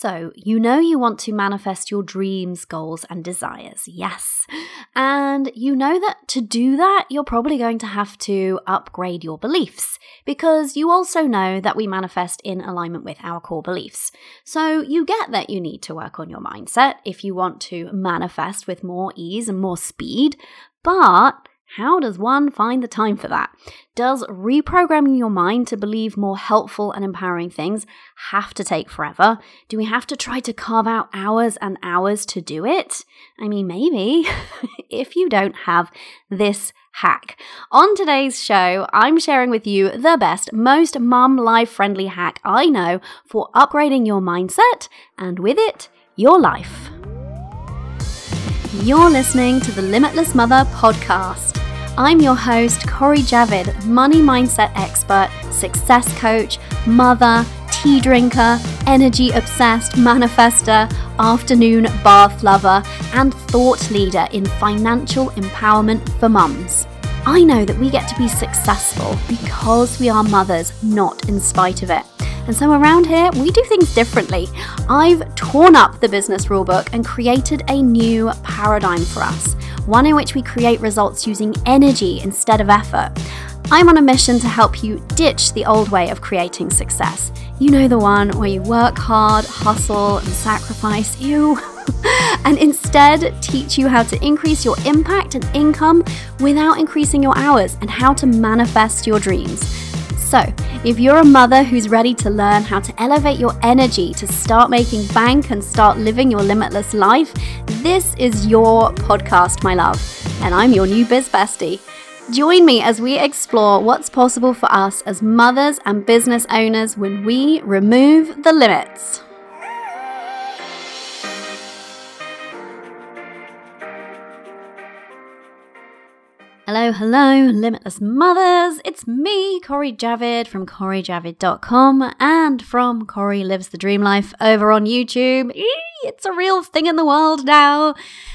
So, you know you want to manifest your dreams, goals, and desires, yes. And you know that to do that, you're probably going to have to upgrade your beliefs because you also know that we manifest in alignment with our core beliefs. So, you get that you need to work on your mindset if you want to manifest with more ease and more speed, but how does one find the time for that? Does reprogramming your mind to believe more helpful and empowering things have to take forever? Do we have to try to carve out hours and hours to do it? I mean, maybe if you don't have this hack. On today's show, I'm sharing with you the best, most mum life friendly hack I know for upgrading your mindset and with it, your life. You're listening to the Limitless Mother podcast. I'm your host, Cori Javid, money mindset expert, success coach, mother, tea drinker, energy obsessed manifester, afternoon bath lover, and thought leader in financial empowerment for mums. I know that we get to be successful because we are mothers, not in spite of it. And so around here, we do things differently. I've torn up the business rulebook and created a new paradigm for us, one in which we create results using energy instead of effort. I'm on a mission to help you ditch the old way of creating success. You know the one where you work hard, hustle, and sacrifice, you, and instead teach you how to increase your impact and income without increasing your hours and how to manifest your dreams. So, if you're a mother who's ready to learn how to elevate your energy to start making bank and start living your limitless life, this is your podcast, my love. And I'm your new biz bestie. Join me as we explore what's possible for us as mothers and business owners when we remove the limits. Hello, hello, limitless mothers. It's me, Cori Javid from CoriJavid.com and from Cori Lives the Dream Life over on YouTube. It's a real thing in the world now.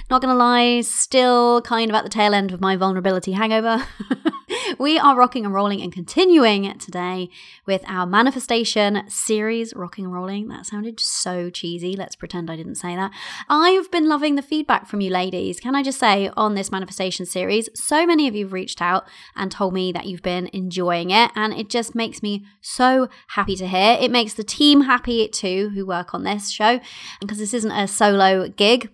Not gonna lie, still kind of at the tail end of my vulnerability hangover. we are rocking and rolling and continuing today with our manifestation series. Rocking and rolling, that sounded so cheesy. Let's pretend I didn't say that. I've been loving the feedback from you ladies. Can I just say, on this manifestation series, so many of you have reached out and told me that you've been enjoying it, and it just makes me so happy to hear. It makes the team happy too who work on this show, because this isn't a solo gig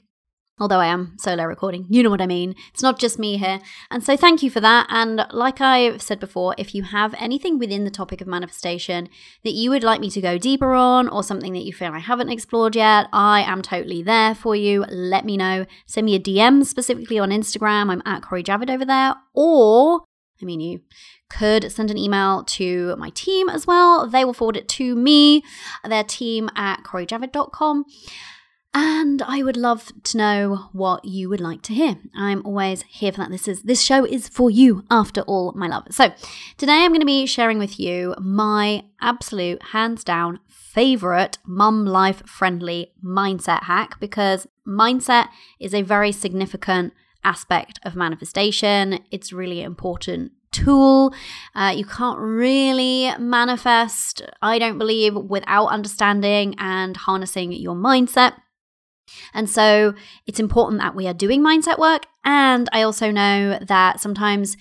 although I am solo recording, you know what I mean. It's not just me here. And so thank you for that. And like I've said before, if you have anything within the topic of manifestation that you would like me to go deeper on or something that you feel I haven't explored yet, I am totally there for you. Let me know. Send me a DM specifically on Instagram. I'm at Cori Javid over there. Or, I mean, you could send an email to my team as well. They will forward it to me, their team at corijavid.com. And I would love to know what you would like to hear. I'm always here for that. This is this show is for you after all, my love. So, today I'm going to be sharing with you my absolute hands down favorite mum life friendly mindset hack because mindset is a very significant aspect of manifestation. It's really important tool. Uh, you can't really manifest, I don't believe, without understanding and harnessing your mindset. And so it's important that we are doing mindset work. And I also know that sometimes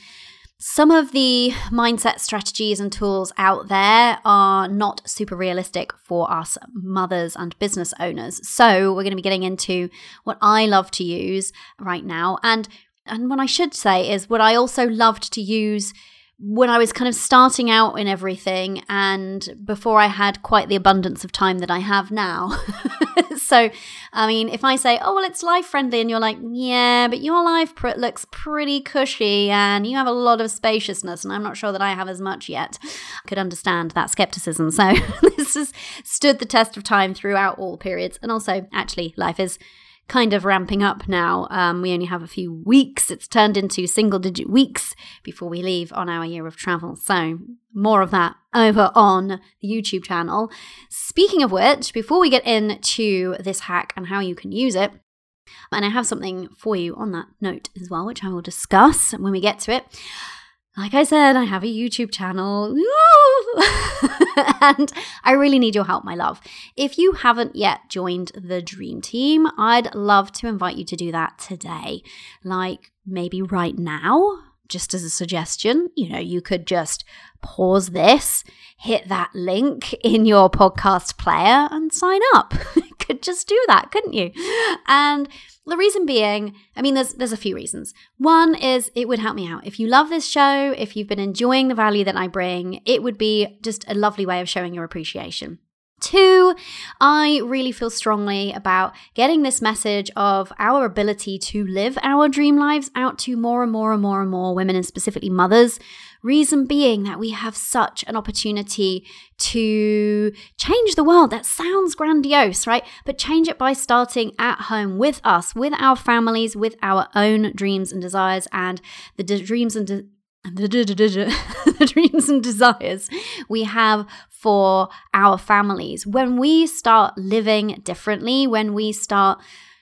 some of the mindset strategies and tools out there are not super realistic for us mothers and business owners. So we're going to be getting into what I love to use right now. And and what I should say is what I also loved to use when I was kind of starting out in everything and before I had quite the abundance of time that I have now. so, I mean, if I say, oh, well, it's life friendly, and you're like, yeah, but your life pr- looks pretty cushy and you have a lot of spaciousness, and I'm not sure that I have as much yet, I could understand that skepticism. So, this has stood the test of time throughout all periods. And also, actually, life is kind of ramping up now. Um, we only have a few weeks. It's turned into single digit weeks before we leave on our year of travel. So, more of that over on the YouTube channel. Speaking of which, before we get into this hack and how you can use it, and I have something for you on that note as well, which I will discuss when we get to it. Like I said, I have a YouTube channel. and I really need your help, my love. If you haven't yet joined the Dream Team, I'd love to invite you to do that today. Like maybe right now, just as a suggestion, you know, you could just pause this, hit that link in your podcast player, and sign up. could just do that, couldn't you? And the reason being, I mean, there's there's a few reasons. One is it would help me out. If you love this show, if you've been enjoying the value that I bring, it would be just a lovely way of showing your appreciation. Two, I really feel strongly about getting this message of our ability to live our dream lives out to more and more and more and more women, and specifically mothers. Reason being that we have such an opportunity to change the world. That sounds grandiose, right? But change it by starting at home with us, with our families, with our own dreams and desires, and the de- dreams and de- the dreams and desires we have for our families. When we start living differently, when we start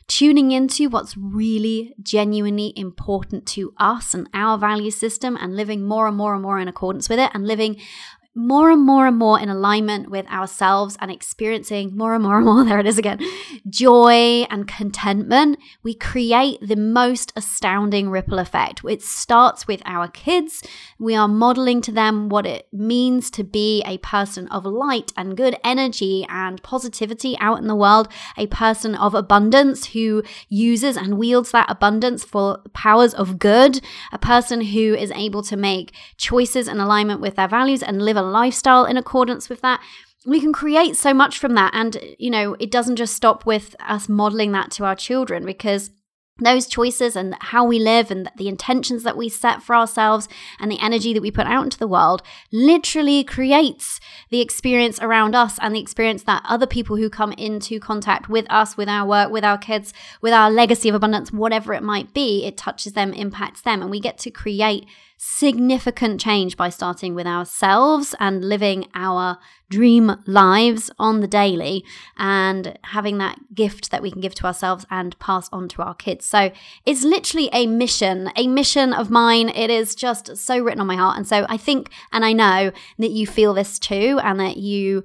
tuning into what's really genuinely important to us and our value system and living more and more and more in accordance with it and living more and more and more in alignment with ourselves and experiencing more and more and more, there it is again, joy and contentment, we create the most astounding ripple effect. It starts with our kids. We are modeling to them what it means to be a person of light and good energy and positivity out in the world, a person of abundance who uses and wields that abundance for powers of good, a person who is able to make choices in alignment with their values and live a lifestyle in accordance with that we can create so much from that and you know it doesn't just stop with us modeling that to our children because those choices and how we live and the intentions that we set for ourselves and the energy that we put out into the world literally creates the experience around us and the experience that other people who come into contact with us, with our work, with our kids, with our legacy of abundance, whatever it might be, it touches them, impacts them. And we get to create significant change by starting with ourselves and living our dream lives on the daily and having that gift that we can give to ourselves and pass on to our kids. So it's literally a mission, a mission of mine. It is just so written on my heart. And so I think and I know that you feel this too and that you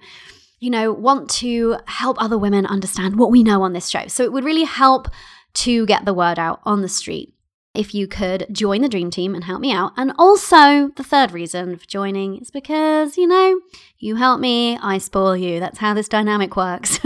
you know want to help other women understand what we know on this show. So it would really help to get the word out on the street if you could join the dream team and help me out. And also, the third reason for joining is because, you know, you help me, I spoil you. That's how this dynamic works.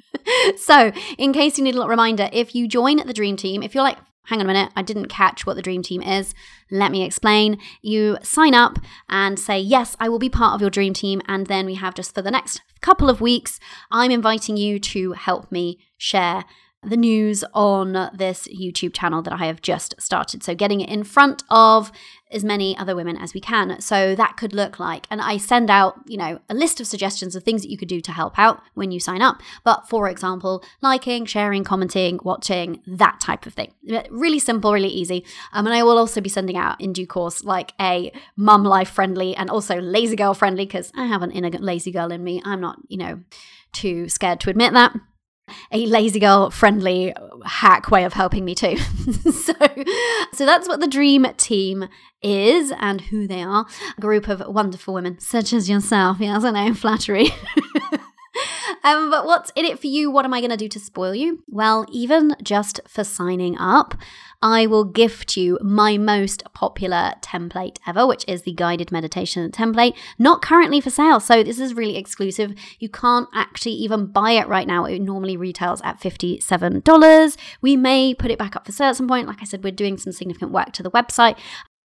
so, in case you need a little reminder, if you join the dream team, if you're like, hang on a minute, I didn't catch what the dream team is, let me explain. You sign up and say, yes, I will be part of your dream team. And then we have just for the next couple of weeks, I'm inviting you to help me share the news on this YouTube channel that I have just started. So, getting it in front of as many other women as we can. So, that could look like, and I send out, you know, a list of suggestions of things that you could do to help out when you sign up. But for example, liking, sharing, commenting, watching, that type of thing. Really simple, really easy. Um, and I will also be sending out in due course like a mum life friendly and also lazy girl friendly because I have an inner lazy girl in me. I'm not, you know, too scared to admit that a lazy girl friendly hack way of helping me too. so, so that's what the dream team is and who they are. A group of wonderful women such as yourself. Yes, I know, flattery. um, but what's in it for you? What am I going to do to spoil you? Well, even just for signing up, I will gift you my most popular template ever, which is the guided meditation template. Not currently for sale, so this is really exclusive. You can't actually even buy it right now. It normally retails at $57. We may put it back up for sale at some point. Like I said, we're doing some significant work to the website.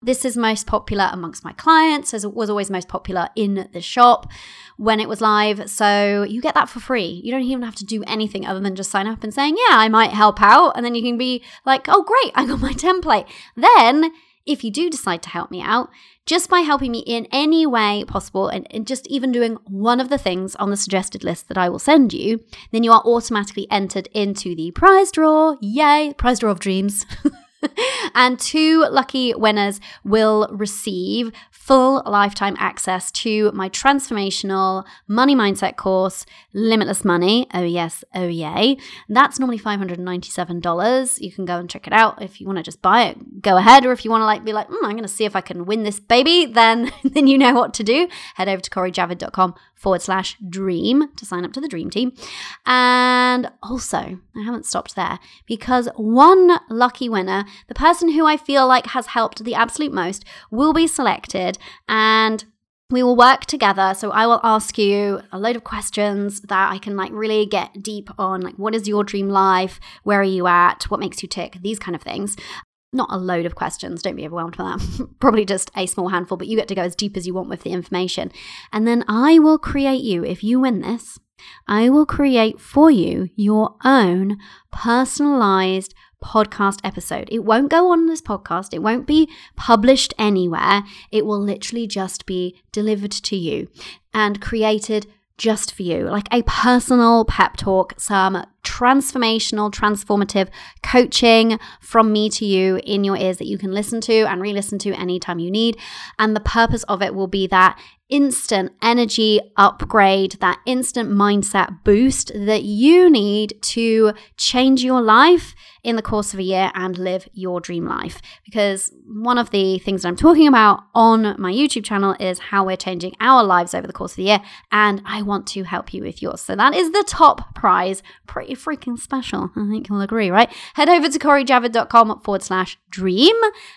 This is most popular amongst my clients, as it was always most popular in the shop when it was live. So you get that for free. You don't even have to do anything other than just sign up and saying, Yeah, I might help out. And then you can be like, Oh, great, I got my template. Then, if you do decide to help me out, just by helping me in any way possible and, and, just even doing one of the things on the suggested list that I will send you, then you are automatically entered into the prize draw. Yay, prize draw of dreams. and two lucky winners will receive full lifetime access to my transformational money mindset course, Limitless Money. Oh, yes, oh, yay. That's normally $597. You can go and check it out. If you want to just buy it, go ahead. Or if you want to like be like, mm, I'm going to see if I can win this baby, then, then you know what to do. Head over to CoriJavid.com forward slash dream to sign up to the dream team. And also, I haven't stopped there because one lucky winner, the person who I feel like has helped the absolute most, will be selected and we will work together. So i will ask you a load of questions that i can like really get deep on like what is your dream life? Where are you at? What makes you tick? These kind of things. Not a load of questions, don't be overwhelmed by that. Probably just a small handful, but you get to go as deep as you want with the information. And then I will create you, if you win this, I will create for you your own personalized podcast episode. It won't go on this podcast, it won't be published anywhere. It will literally just be delivered to you and created just for you, like a personal pep talk, some transformational, transformative coaching from me to you in your ears that you can listen to and re listen to anytime you need. And the purpose of it will be that instant energy upgrade, that instant mindset boost that you need to change your life in the course of a year and live your dream life. Because one of the things that I'm talking about on my YouTube channel is how we're changing our lives over the course of the year, and I want to help you with yours. So that is the top prize. Pretty freaking special. I think you'll agree, right? Head over to CoriJavid.com forward slash dream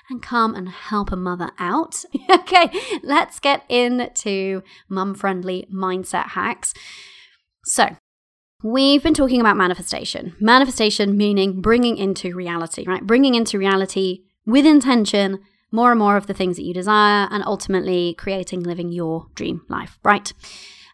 and come and help a mother out. okay, let's get into mum friendly mindset hacks. So, We've been talking about manifestation. Manifestation meaning bringing into reality, right? Bringing into reality with intention more and more of the things that you desire and ultimately creating living your dream life, right?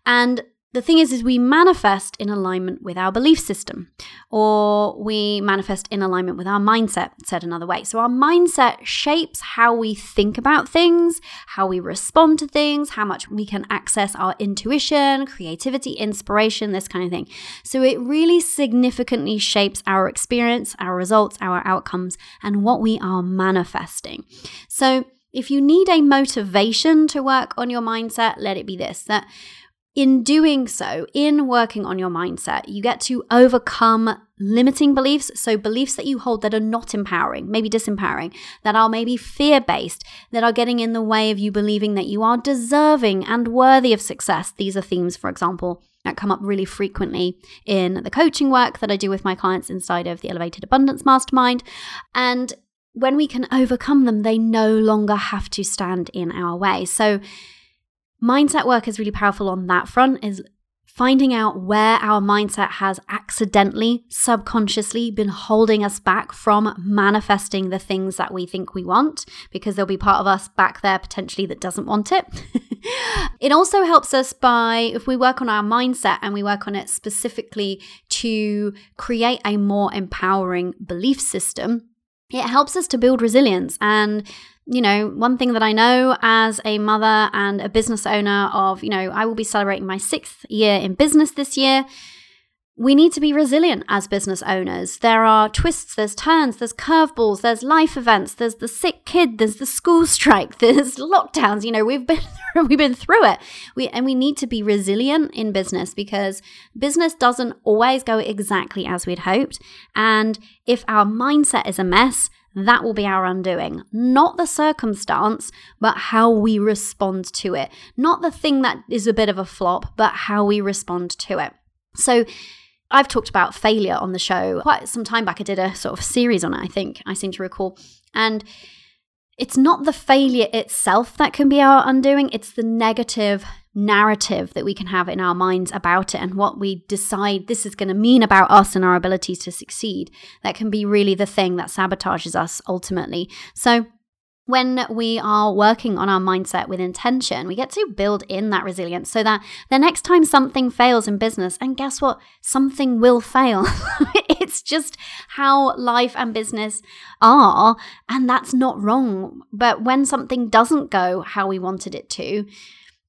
And the thing is is we manifest in alignment with our belief system or we manifest in alignment with our mindset said another way. So our mindset shapes how we think about things how we respond to things how much we can access our intuition creativity inspiration this kind of thing. So it really significantly shapes our experience our results our outcomes and what we are manifesting. So if you need a motivation to work on your mindset let it be this that in doing so, in working on your mindset, you get to overcome limiting beliefs. So, beliefs that you hold that are not empowering, maybe disempowering, that are maybe fear based, that are getting in the way of you believing that you are deserving and worthy of success. These are themes, for example, that come up really frequently in the coaching work that I do with my clients inside of the Elevated Abundance Mastermind. And when we can overcome them, they no longer have to stand in our way. So, mindset work is really powerful on that front is finding out where our mindset has accidentally, subconsciously been holding us back from manifesting the things that we think we want, because there'll be part of us back there potentially that doesn't want it. it also helps us by, if we work on our mindset and we work on it specifically to create a more empowering belief system, it helps us to build resilience and you know, one thing that I know as a mother and a business owner of, you know, I will be celebrating my sixth year in business this year. We need to be resilient as business owners. There are twists, there's turns, there's curveballs, there's life events, there's the sick kid, there's the school strike, there's lockdowns. You know, we've been we've been through it. We and we need to be resilient in business because business doesn't always go exactly as we'd hoped. And if our mindset is a mess, that will be our undoing. Not the circumstance, but how we respond to it. Not the thing that is a bit of a flop, but how we respond to it. So, I've talked about failure on the show quite some time back. I did a sort of series on it, I think, I seem to recall. And it's not the failure itself that can be our undoing, it's the negative narrative that we can have in our minds about it and what we decide this is going to mean about us and our abilities to succeed. That can be really the thing that sabotages us ultimately. So, when we are working on our mindset with intention, we get to build in that resilience so that the next time something fails in business, and guess what? Something will fail. it's just how life and business are, and that's not wrong. But when something doesn't go how we wanted it to,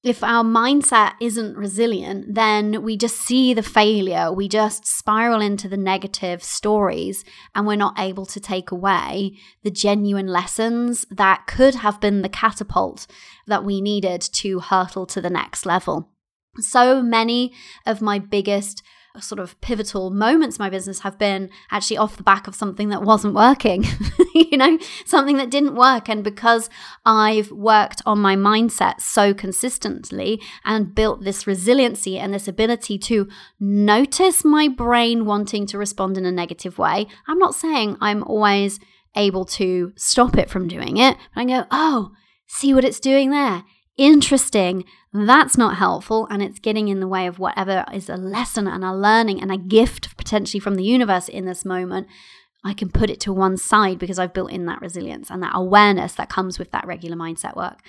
if our mindset isn't resilient, then we just see the failure, we just spiral into the negative stories, and we're not able to take away the genuine lessons that could have been the catapult that we needed to hurtle to the next level. So many of my biggest sort of pivotal moments my business have been actually off the back of something that wasn't working, you know, something that didn't work. And because I've worked on my mindset so consistently and built this resiliency and this ability to notice my brain wanting to respond in a negative way, I'm not saying I'm always able to stop it from doing it, but I go, oh, see what it's doing there interesting, that's not helpful. And it's getting in the way of whatever is a lesson and a learning and a gift potentially from the universe in this moment. I can put it to one side because I've built in that resilience and that awareness that comes with that regular mindset work.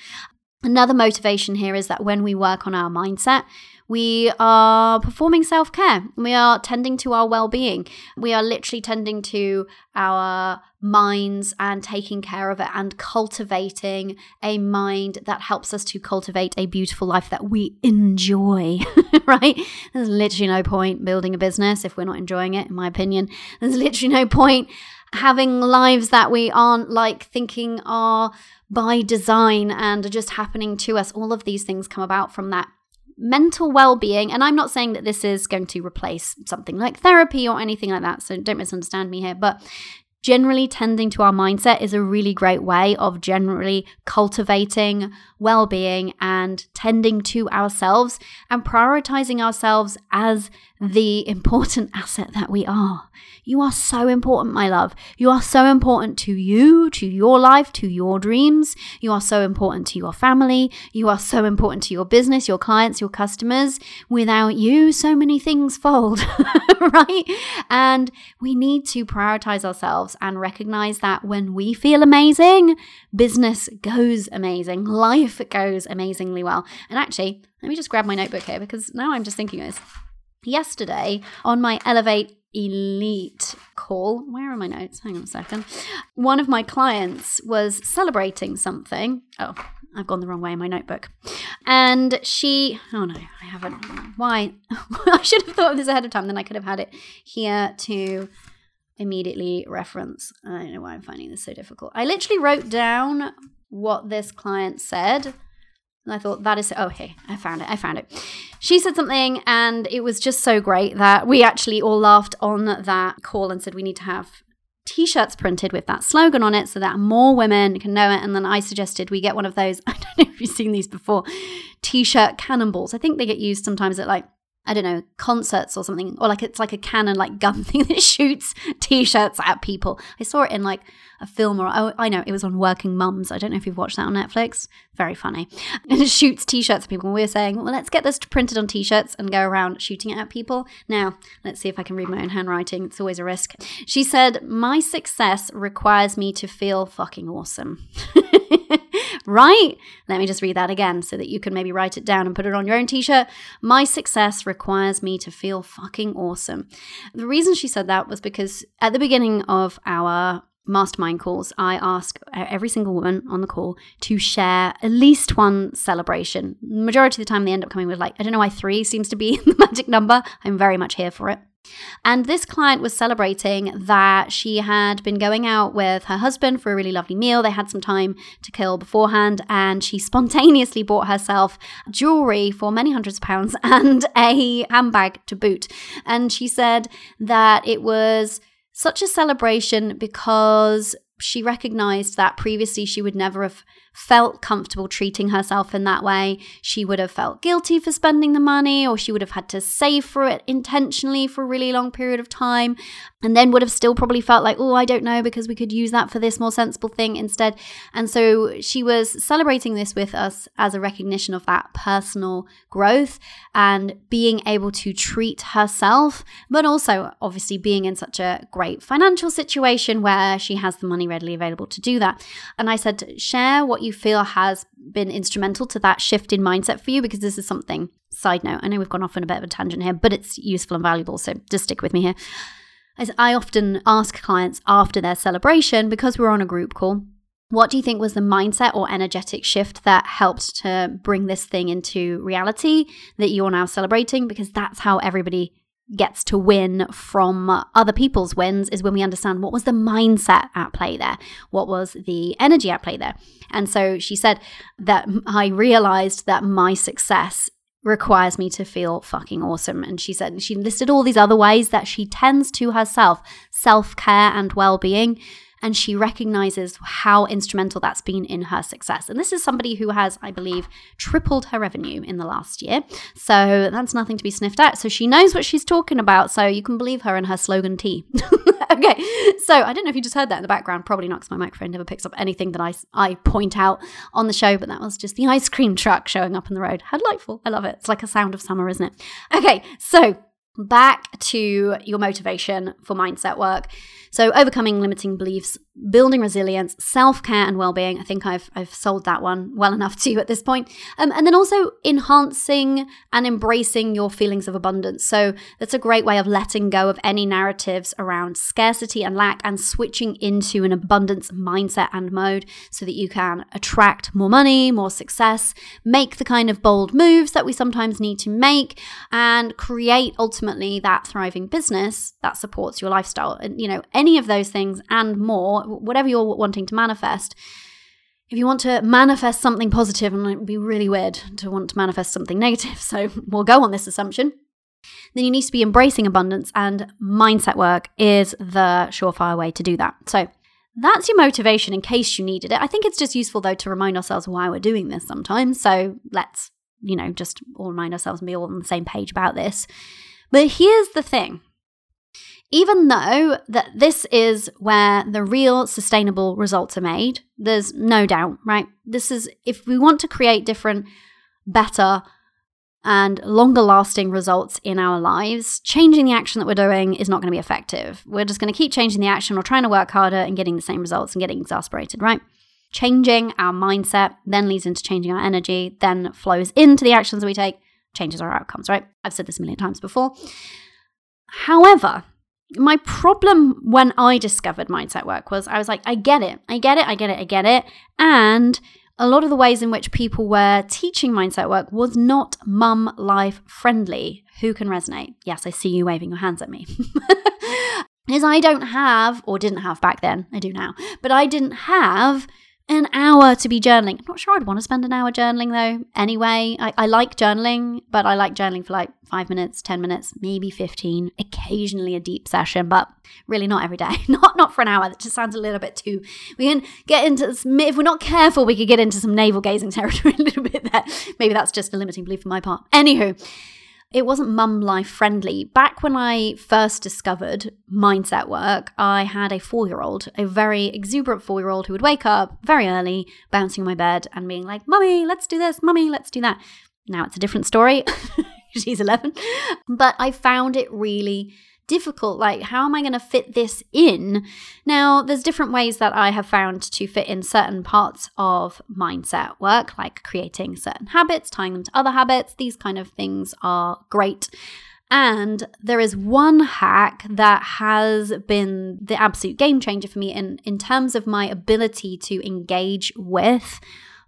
Another motivation here is that when we work on our mindset, we are performing self care. We are tending to our well being. We are literally tending to our minds and taking care of it and cultivating a mind that helps us to cultivate a beautiful life that we enjoy, right? There's literally no point building a business if we're not enjoying it, in my opinion. There's literally no point having lives that we aren't like thinking are by design and are just happening to us. All of these things come about from that mental well-being and i'm not saying that this is going to replace something like therapy or anything like that so don't misunderstand me here but generally tending to our mindset is a really great way of generally cultivating well-being and tending to ourselves and prioritizing ourselves as the important asset that we are you are so important, my love. You are so important to you, to your life, to your dreams. You are so important to your family. You are so important to your business, your clients, your customers. Without you, so many things fold, right? And we need to prioritize ourselves and recognize that when we feel amazing, business goes amazing, life goes amazingly well. And actually, let me just grab my notebook here because now I'm just thinking this. Yesterday on my Elevate elite call. Where are my notes? Hang on a second. One of my clients was celebrating something. Oh, I've gone the wrong way in my notebook. And she, oh no, I haven't. Why? I should have thought of this ahead of time, then I could have had it here to immediately reference. I don't know why I'm finding this so difficult. I literally wrote down what this client said and I thought, that is, oh, hey, I found it. I found it. She said something, and it was just so great that we actually all laughed on that call and said, we need to have t shirts printed with that slogan on it so that more women can know it. And then I suggested we get one of those, I don't know if you've seen these before, t shirt cannonballs. I think they get used sometimes at like I don't know, concerts or something, or like it's like a cannon like gun thing that shoots t-shirts at people. I saw it in like a film or oh, I know it was on Working Mums. I don't know if you've watched that on Netflix. Very funny. And it shoots t-shirts at people. And we were saying, well, let's get this printed on t-shirts and go around shooting it at people. Now, let's see if I can read my own handwriting. It's always a risk. She said, "My success requires me to feel fucking awesome." right? Let me just read that again so that you can maybe write it down and put it on your own t shirt. My success requires me to feel fucking awesome. The reason she said that was because at the beginning of our mastermind calls, I ask uh, every single woman on the call to share at least one celebration. Majority of the time, they end up coming with like, I don't know why three seems to be the magic number. I'm very much here for it. And this client was celebrating that she had been going out with her husband for a really lovely meal. They had some time to kill beforehand, and she spontaneously bought herself jewelry for many hundreds of pounds and a handbag to boot. And she said that it was such a celebration because she recognized that previously she would never have felt comfortable treating herself in that way. She would have felt guilty for spending the money, or she would have had to save for it intentionally for a really long period of time, and then would have still probably felt like, oh, I don't know, because we could use that for this more sensible thing instead. And so she was celebrating this with us as a recognition of that personal growth and being able to treat herself, but also obviously being in such a great financial situation where she has the money readily available to do that. And I said, share what you feel has been instrumental to that shift in mindset for you because this is something side note i know we've gone off on a bit of a tangent here but it's useful and valuable so just stick with me here as i often ask clients after their celebration because we're on a group call What do you think was the mindset or energetic shift that helped to bring this thing into reality that you're now celebrating? Because that's how everybody gets to win from other people's wins is when we understand what was the mindset at play there, what was the energy at play there. And so she said that I realized that my success requires me to feel fucking awesome. And she said she listed all these other ways that she tends to herself self care and well being and she recognizes how instrumental that's been in her success. And this is somebody who has, I believe, tripled her revenue in the last year. So that's nothing to be sniffed at. So she knows what she's talking about. So you can believe her and her slogan T. okay. So I don't know if you just heard that in the background. Probably not because my microphone never picks up anything that I, I point out on the show, but that was just the ice cream truck showing up on the road. How delightful. I love it. It's like a sound of summer, isn't it? Okay. So back to your motivation for mindset work. So, overcoming limiting beliefs, building resilience, self care, and well being. I think I've, I've sold that one well enough to you at this point. Um, and then also enhancing and embracing your feelings of abundance. So, that's a great way of letting go of any narratives around scarcity and lack and switching into an abundance mindset and mode so that you can attract more money, more success, make the kind of bold moves that we sometimes need to make, and create ultimately that thriving business that supports your lifestyle. And, you know, any of those things and more, whatever you're wanting to manifest, if you want to manifest something positive, and it would be really weird to want to manifest something negative, so we'll go on this assumption, then you need to be embracing abundance, and mindset work is the surefire way to do that. So that's your motivation in case you needed it. I think it's just useful though to remind ourselves why we're doing this sometimes. So let's, you know, just all remind ourselves and be all on the same page about this. But here's the thing even though that this is where the real sustainable results are made, there's no doubt, right? This is if we want to create different, better, and longer lasting results in our lives, changing the action that we're doing is not going to be effective. We're just going to keep changing the action or trying to work harder and getting the same results and getting exasperated, right? Changing our mindset then leads into changing our energy, then flows into the actions we take, changes our outcomes, right? I've said this a million times before. However, my problem when I discovered mindset work was I was like, I get it, I get it, I get it, I get it. And a lot of the ways in which people were teaching mindset work was not mum life friendly. Who can resonate? Yes, I see you waving your hands at me. is I don't have, or didn't have back then, I do now, but I didn't have an hour to be journaling. I'm not sure I'd want to spend an hour journaling though. Anyway, I, I, like journaling, but I like journaling for like five minutes, 10 minutes, maybe 15, occasionally a deep session, but really not every day. not not for an hour. That just sounds a little bit too. We can get into, if we're not careful, we could get into some navel gazing territory a little bit there. Maybe that's just a limiting belief on my part. Anywho, it wasn't mum life friendly. Back when I first discovered mindset work, I had a four year old, a very exuberant four year old who would wake up very early, bouncing on my bed and being like, Mummy, let's do this, Mummy, let's do that. Now it's a different story. She's 11. But I found it really difficult. Like, how am I going to fit this in? Now, there's different ways that I have found to fit in certain parts of mindset work, like creating certain habits, tying them to other habits. These kind of things are great. And there is one hack that has been the absolute game changer for me in, in terms of my ability to engage with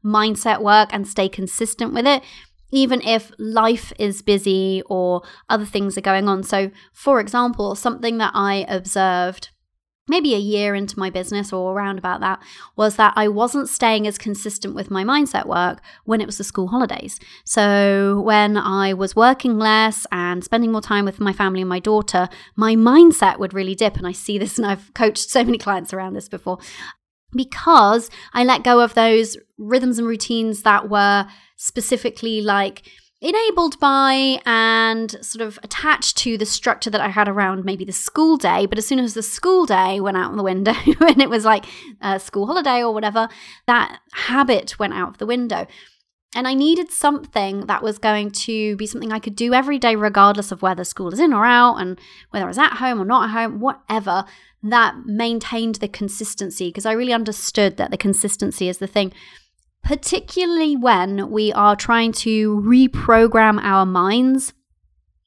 mindset work and stay consistent with it even if life is busy or other things are going on. So, for example, something that I observed maybe a year into my business or around about that was that I wasn't staying as consistent with my mindset work when it was the school holidays. So when I was working less and spending more time with my family and my daughter, my mindset would really dip. And I see this and I've coached so many clients around this before because I let go of those rhythms and routines that were specifically like enabled by and sort of attached to the structure that I had around maybe the school day. But as soon as the school day went out the window and it was like a school holiday or whatever, that habit went out of the window. And I needed something that was going to be something I could do every day, regardless of whether school is in or out, and whether I was at home or not at home, whatever, that maintained the consistency. Because I really understood that the consistency is the thing particularly when we are trying to reprogram our minds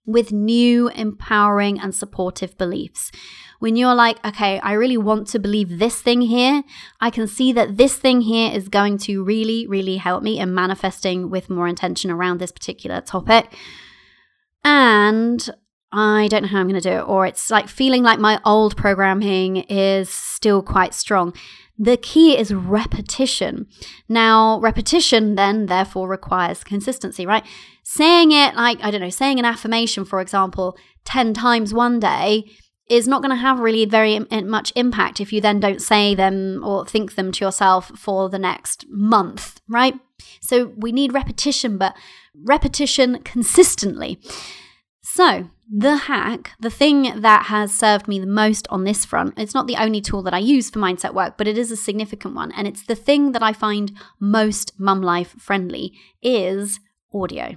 with new, empowering, and supportive beliefs. When you're like, okay, I really want to believe this thing here, I can see that this thing here is going to really, really help me in manifesting with more intention around this particular topic. And I don't know how I'm going to do it, or it's like feeling like my old programming is still quite strong. The key is repetition. Now, repetition then therefore requires consistency, right? Saying it like, I don't know, saying an affirmation, for example, 10 times one day is not going to have really very much impact if you then don't say them or think them to yourself for the next month, right? So we need repetition, but repetition consistently. So, the hack, the thing that has served me the most on this front, it's not the only tool that I use for mindset work, but it is a significant one. And it's the thing that I find most mum life friendly is audio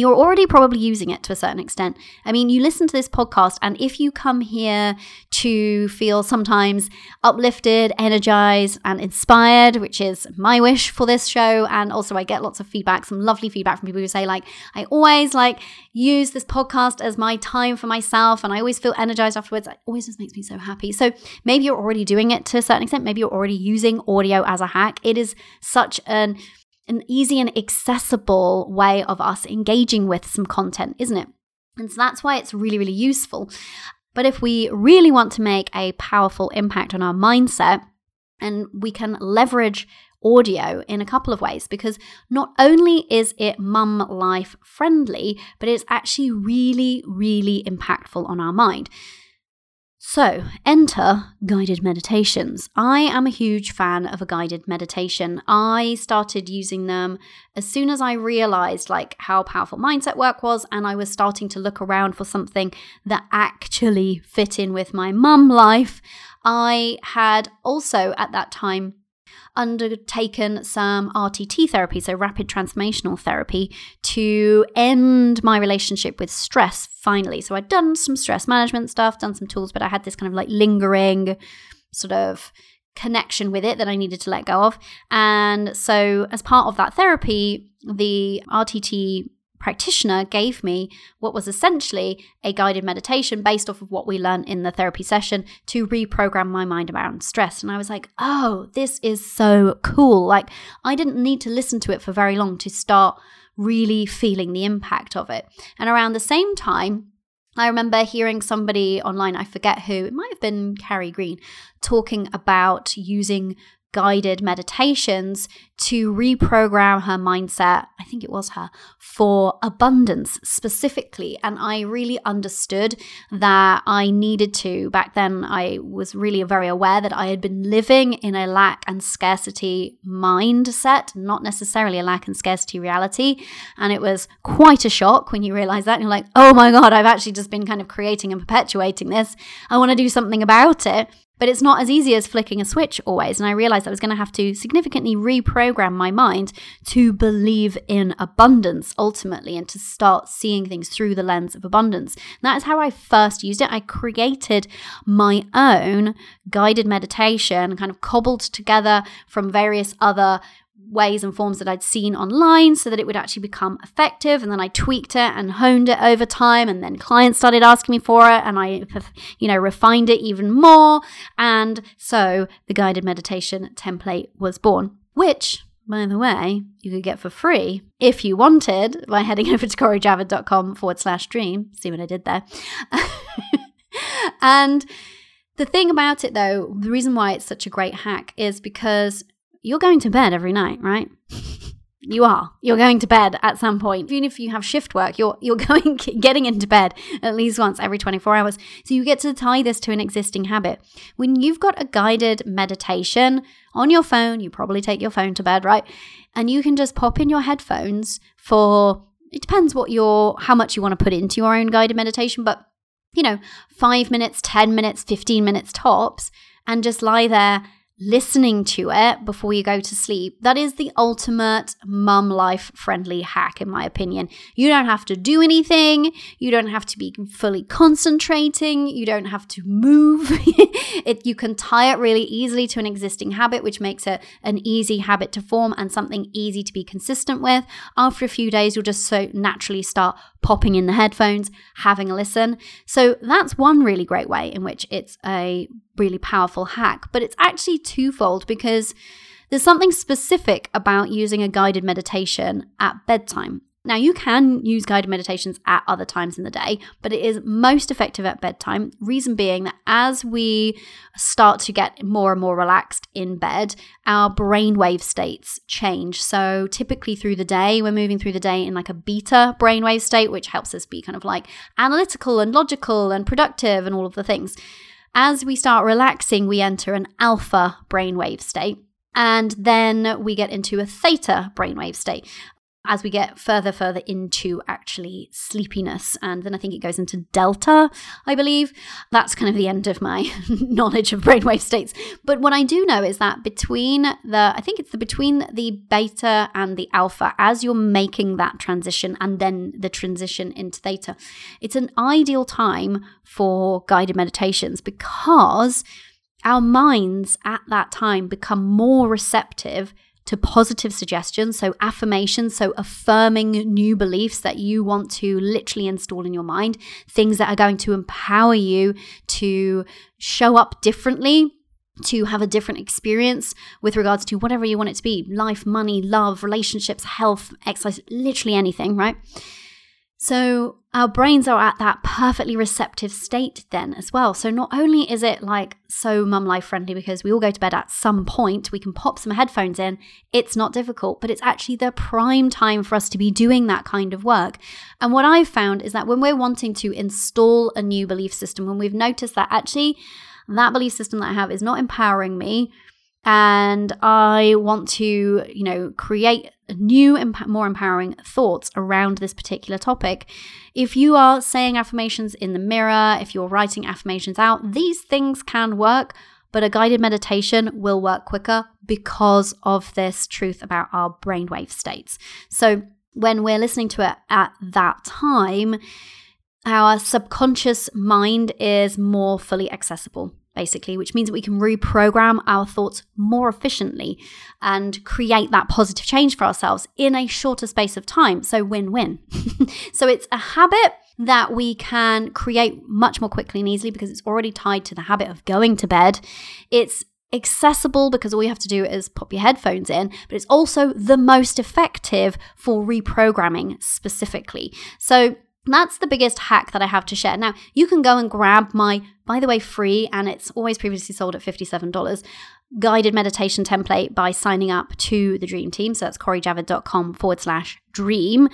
you're already probably using it to a certain extent. I mean, you listen to this podcast, and if you come here to feel sometimes uplifted, energized, and inspired, which is my wish for this show, and also I get lots of feedback, some lovely feedback from people who say, like, I always like use this podcast as my time for myself, and I always feel energized afterwards. It always just makes me so happy. So maybe you're already doing it to a certain extent. Maybe you're already using audio as a hack. It is such an an easy and accessible way of us engaging with some content, isn't it? And so that's why it's really, really useful. But if we really want to make a powerful impact on our mindset, and we can leverage audio in a couple of ways because not only is it mum life friendly, but it's actually really, really impactful on our mind. So, enter guided meditations. I am a huge fan of a guided meditation. I started using them as soon as I realized like how powerful mindset work was and I was starting to look around for something that actually fit in with my mum life. I had also at that time undertaken some RTT therapy, so rapid transformational therapy, to end my relationship with stress finally. So I'd done some stress management stuff, done some tools, but I had this kind of like lingering sort of connection with it that I needed to let go of. And so, as part of that therapy, the RTT practitioner gave me what was essentially a guided meditation based off of what we learned in the therapy session to reprogram my mind around stress. And I was like, oh, this is so cool. Like, I didn't need to listen to it for very long to start really feeling the impact of it. And around the same time, I remember hearing somebody online, I forget who, it might have been Carrie Green, talking about using guided meditations to reprogram her mindset. I think it was her for abundance specifically. And I really understood that I needed to. Back then, I was really very aware that I had been living in a lack and scarcity mindset, not necessarily a lack and scarcity reality. And it was quite a shock when you realize that. And you're like, oh my God, I've actually just been kind of creating and perpetuating this. I want to do something about it. But it's not as easy as flicking a switch always. And I realized I was going to have to significantly reprogram my mind to believe in abundance ultimately and to start seeing things through the lens of abundance. And that is how I first used it. I created my own guided meditation, kind of cobbled together from various other ways and forms that I'd seen online so that it would actually become effective. And then I tweaked it and honed it over time. And then clients started asking me for it and I, you know, refined it even more. And so the guided meditation template was born, which by the way, you could get for free if you wanted by heading over to corijavid.com forward slash dream. See what I did there. and the thing about it, though, the reason why it's such a great hack is because you're going to bed every night, right? you are. You're going to bed at some point. Even if you have shift work, you're you're going getting into bed at least once every 24 hours. So you get to tie this to an existing habit. When you've got a guided meditation on your phone, you probably take your phone to bed, right? And you can just pop in your headphones for it depends what your how much you want to put into your own guided meditation, but you know, 5 minutes, 10 minutes, 15 minutes tops and just lie there listening to it before you go to sleep, that is the ultimate mum life friendly hack, in my opinion. You don't have to do anything, you don't have to be fully concentrating, you don't have to move. it, you can tie it really easily to an existing habit, which makes it an easy habit to form and something easy to be consistent with. After a few days, you'll just so naturally start popping in the headphones, having a listen. So that's one really great way in which it's a really powerful hack, but it's actually twofold because there's something specific about using a guided meditation at bedtime. Now, you can use guided meditations at other times in the day, but it is most effective at bedtime. Reason being that as we start to get more and more relaxed in bed, our brainwave states change. So, typically through the day, we're moving through the day in like a beta brainwave state, which helps us be kind of like analytical and logical and productive and all of the things. As we start relaxing, we enter an alpha brainwave state. And then we get into a theta brainwave state as we get further further into actually sleepiness and then i think it goes into delta i believe. That's kind of the end of my knowledge of brainwave states. But what i do know is that between the i think it's the between the beta and the alpha as you're making that transition and then the transition into theta it's an ideal time for guided meditations because our minds at that time become more receptive to positive suggestions, so affirmations, so affirming new beliefs that you want to literally install in your mind, things that are going to empower you to show up differently to have a different experience with regards to whatever you want it to be life, money, love, relationships, health, exercise, literally anything, right? So our brains are at that perfectly receptive state then as well. So not only is it like so mum life friendly because we all go to bed at some point, we can pop some headphones in, it's not difficult, but it's actually the prime time for us to be doing that kind of work. And what I've found is that when we're wanting to install a new belief system, when we've noticed that actually that belief system that I have is not empowering me, and I want to, you know, create new, emp- more empowering thoughts around this particular topic. If you are saying affirmations in the mirror, if you're writing affirmations out, these things can work, but a guided meditation will work quicker because of this truth about our brainwave states. So when we're listening to it at that time, our subconscious mind is more fully accessible basically, which means that we can reprogram our thoughts more efficiently and create that positive change for ourselves in a shorter space of time. So, win win. so, it's a habit that we can create much more quickly and easily because it's already tied to the habit of going to bed. It's accessible because all you have to do is pop your headphones in, but it's also the most effective for reprogramming specifically. So, that's the biggest hack that I have to share. Now, you can go and grab my, by the way, free, and it's always previously sold at $57, guided meditation template by signing up to the Dream Team. So that's corijavid.com forward slash dream.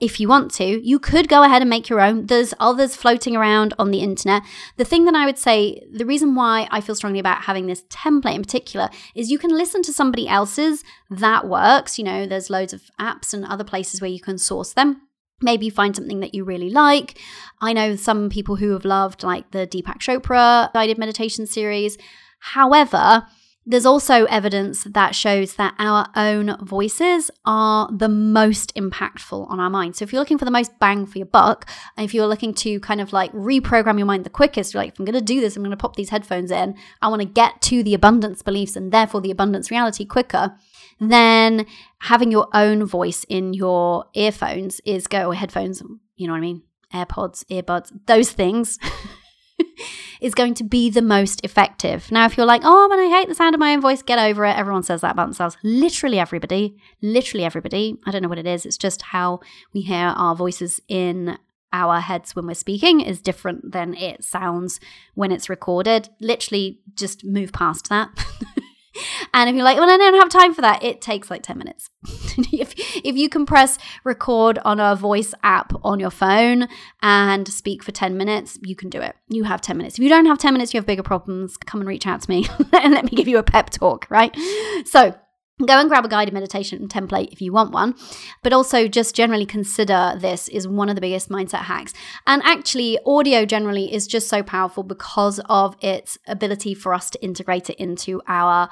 If you want to, you could go ahead and make your own. There's others floating around on the internet. The thing that I would say, the reason why I feel strongly about having this template in particular is you can listen to somebody else's that works. You know, there's loads of apps and other places where you can source them Maybe find something that you really like. I know some people who have loved like the Deepak Chopra guided meditation series. However, there's also evidence that shows that our own voices are the most impactful on our mind. So if you're looking for the most bang for your buck, and if you're looking to kind of like reprogram your mind the quickest, you're like, if I'm going to do this, I'm going to pop these headphones in. I want to get to the abundance beliefs and therefore the abundance reality quicker. Then having your own voice in your earphones is go headphones, you know what I mean? AirPods, earbuds, those things. is going to be the most effective. Now, if you're like, oh, but I hate the sound of my own voice, get over it. Everyone says that about themselves. Literally everybody, literally everybody. I don't know what it is. It's just how we hear our voices in our heads when we're speaking is different than it sounds when it's recorded. Literally, just move past that. And if you're like, well, I don't have time for that, it takes like 10 minutes. if, if you can press record on a voice app on your phone and speak for 10 minutes, you can do it. You have 10 minutes. If you don't have 10 minutes, you have bigger problems, come and reach out to me and let me give you a pep talk, right? So, Go and grab a guided meditation template if you want one, but also just generally consider this is one of the biggest mindset hacks. And actually, audio generally is just so powerful because of its ability for us to integrate it into our,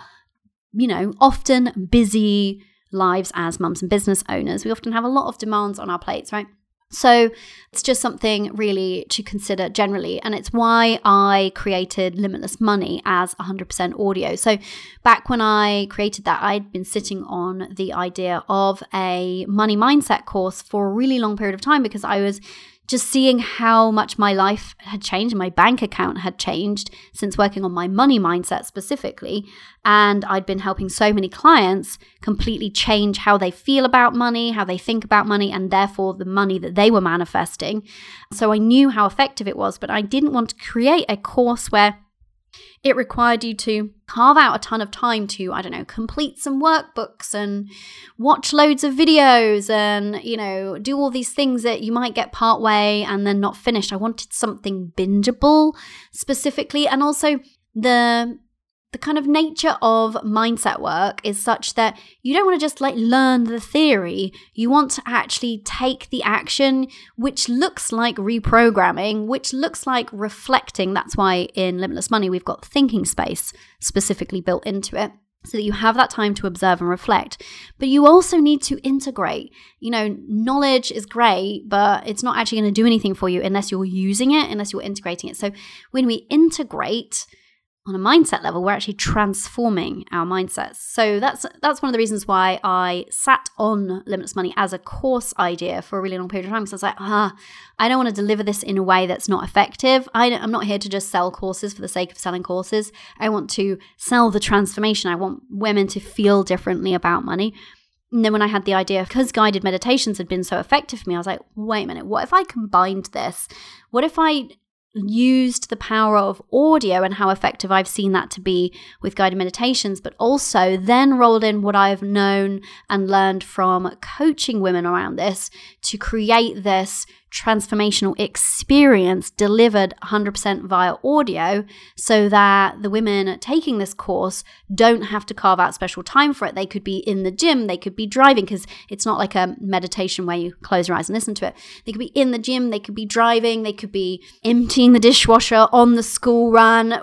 you know, often busy lives as mums and business owners. We often have a lot of demands on our plates, right? So it's just something really to consider generally. And it's why I created Limitless Money as 100% audio. So back when I created that, I'd been sitting on the idea of a money mindset course for a really long period of time because I was just seeing how much my life had changed, my bank account had changed since working on my money mindset specifically. And I'd been helping so many clients completely change how they feel about money, how they think about money, and therefore the money that they were manifesting. So I knew how effective it was, but I didn't want to create a course where it required you to carve out a ton of time to, I don't know, complete some workbooks and watch loads of videos and, you know, do all these things that you might get part way and then not finished. I wanted something bingeable specifically. And also, the the kind of nature of mindset work is such that you don't want to just like learn the theory. You want to actually take the action, which looks like reprogramming, which looks like reflecting. That's why in Limitless Money, we've got thinking space specifically built into it so that you have that time to observe and reflect. But you also need to integrate. You know, knowledge is great, but it's not actually going to do anything for you unless you're using it, unless you're integrating it. So when we integrate, on a mindset level, we're actually transforming our mindsets. So that's that's one of the reasons why I sat on Limitless Money as a course idea for a really long period of time. Because I was like, ah, I don't want to deliver this in a way that's not effective. I, I'm not here to just sell courses for the sake of selling courses. I want to sell the transformation. I want women to feel differently about money. And then when I had the idea, because guided meditations had been so effective for me, I was like, wait a minute, what if I combined this? What if I used the power of audio and how effective I've seen that to be with guided meditations, but also then rolled in what I've known and learned from coaching women around this to create this transformational experience delivered 100% via audio so that the women taking this course don't have to carve out special time for it. They could be in the gym, they could be driving because it's not like a meditation where you close your eyes and listen to it. They could be in the gym, they could be driving, they could be emptying the dishwasher on the school run,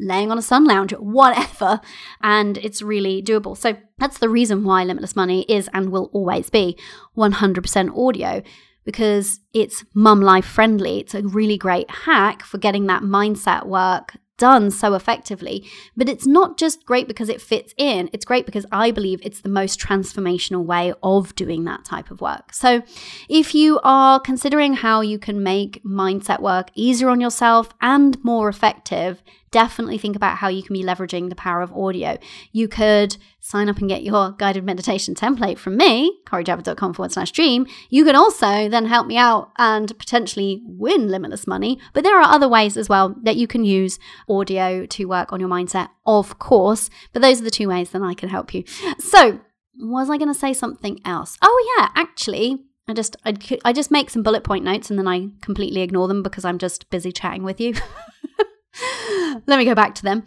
laying on a sun lounge, whatever. And it's really doable. So that's the reason why Limitless Money is and will always be 100% audio because it's mum life friendly. It's a really great hack for getting that mindset work done so effectively. But it's not just great because it fits in, it's great because I believe it's the most transformational way of doing that type of work. So if you are considering how you can make mindset work easier on yourself and more effective, definitely think about how you can be leveraging the power of audio. You could sign up and get your guided meditation template from me, corijavid.com forward slash dream. You can also then help me out and potentially win limitless money. But there are other ways as well that you can use audio to work on your mindset, of course. But those are the two ways that I can help you. So, was I going to say something else? Oh, yeah, actually. I just I, I just make some bullet point notes and then I completely ignore them because I'm just busy chatting with you. Let me go back to them.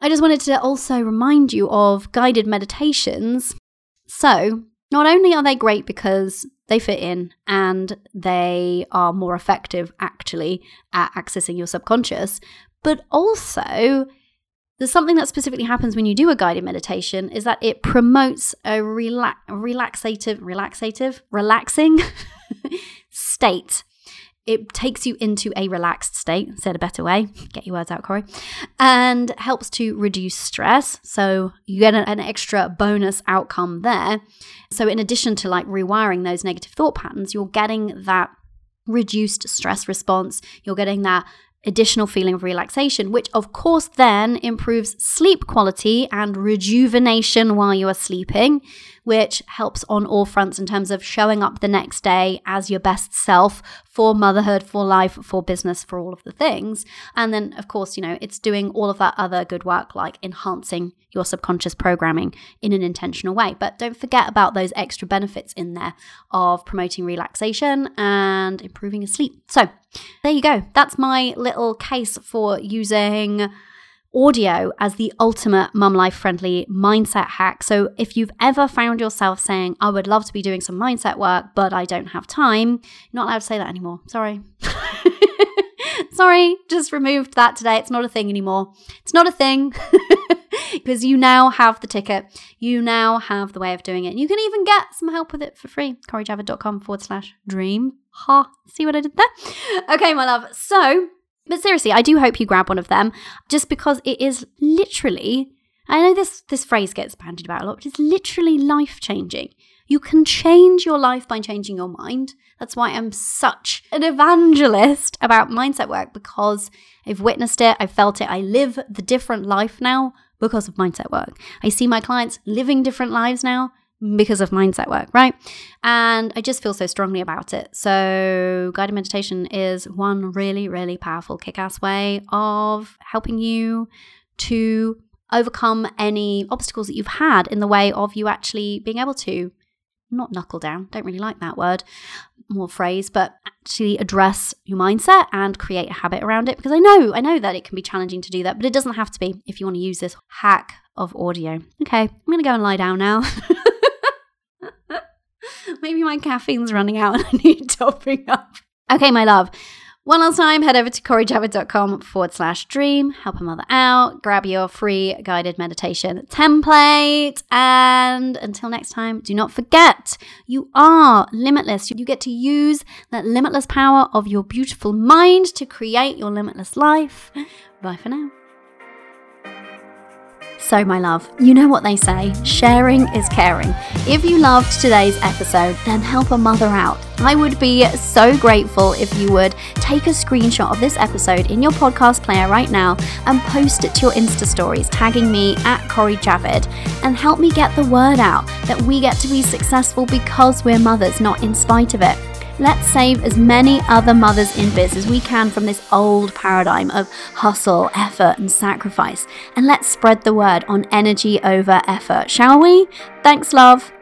I just wanted to also remind you of guided meditations. So, not only are they great because they fit in and they are more effective actually at accessing your subconscious, but also there's something that specifically happens when you do a guided meditation is that it promotes a rela- relaxative, relaxative, relaxing state it takes you into a relaxed state, said a better way. Get your words out, Cori. And helps to reduce stress. So you get an, extra bonus outcome there. So, in addition to like rewiring those negative thought patterns, you're getting that reduced stress response. You're getting that additional feeling of relaxation, which of course then improves sleep quality and rejuvenation while you are sleeping, which helps on all fronts in terms of showing up the next day as your best self for motherhood, for life, for business, for all of the things. And then, of course, you know, it's doing all of that other good work like enhancing your subconscious programming in an intentional way. But don't forget about those extra benefits in there of promoting relaxation and improving your sleep. So, there you go. That's my little case for using audio as the ultimate mum life friendly mindset hack. So if you've ever found yourself saying, I would love to be doing some mindset work, but I don't have time, you're not allowed to say that anymore. Sorry. Sorry, just removed that today. It's not a thing anymore. It's not a thing. because you now have the ticket. You now have the way of doing it. You can even get some help with it for free. CoriJavid.com forward slash dream. Ha, see what I did there? Okay, my love. So, but seriously, I do hope you grab one of them just because it is literally, I know this, this phrase gets bandied about a lot, but it's literally life changing. You can change your life by changing your mind. That's why I'm such an evangelist about mindset work because I've witnessed it, I've felt it, I live the different life now because of mindset work. I see my clients living different lives now because of mindset work, right? And I just feel so strongly about it. So, guided meditation is one really, really powerful kick ass way of helping you to overcome any obstacles that you've had in the way of you actually being able to not knuckle down, don't really like that word, more phrase, but actually address your mindset and create a habit around it because I know, I know that it can be challenging to do that, but it doesn't have to be if you want to use this hack of audio. Okay, I'm to go and lie down now. Maybe my caffeine's running out and I need topping up. Okay, my love. One last time, head over to corijavid.com forward slash dream, help a mother out, grab your free guided meditation template. And until next time, do not forget you are limitless. You get to use that limitless power of your beautiful mind to create your limitless life. Bye for now. So, my love, you know what they say sharing is caring. If you loved today's episode, then help a mother out. I would be so grateful if you would take a screenshot of this episode in your podcast player right now and post it to your Insta stories, tagging me at Cori Javid, and help me get the word out that we get to be successful because we're mothers, not in spite of it. Let's save as many other mothers in biz as we can from this old paradigm of hustle, effort, and sacrifice. And let's spread the word on energy over effort, shall we? Thanks, love.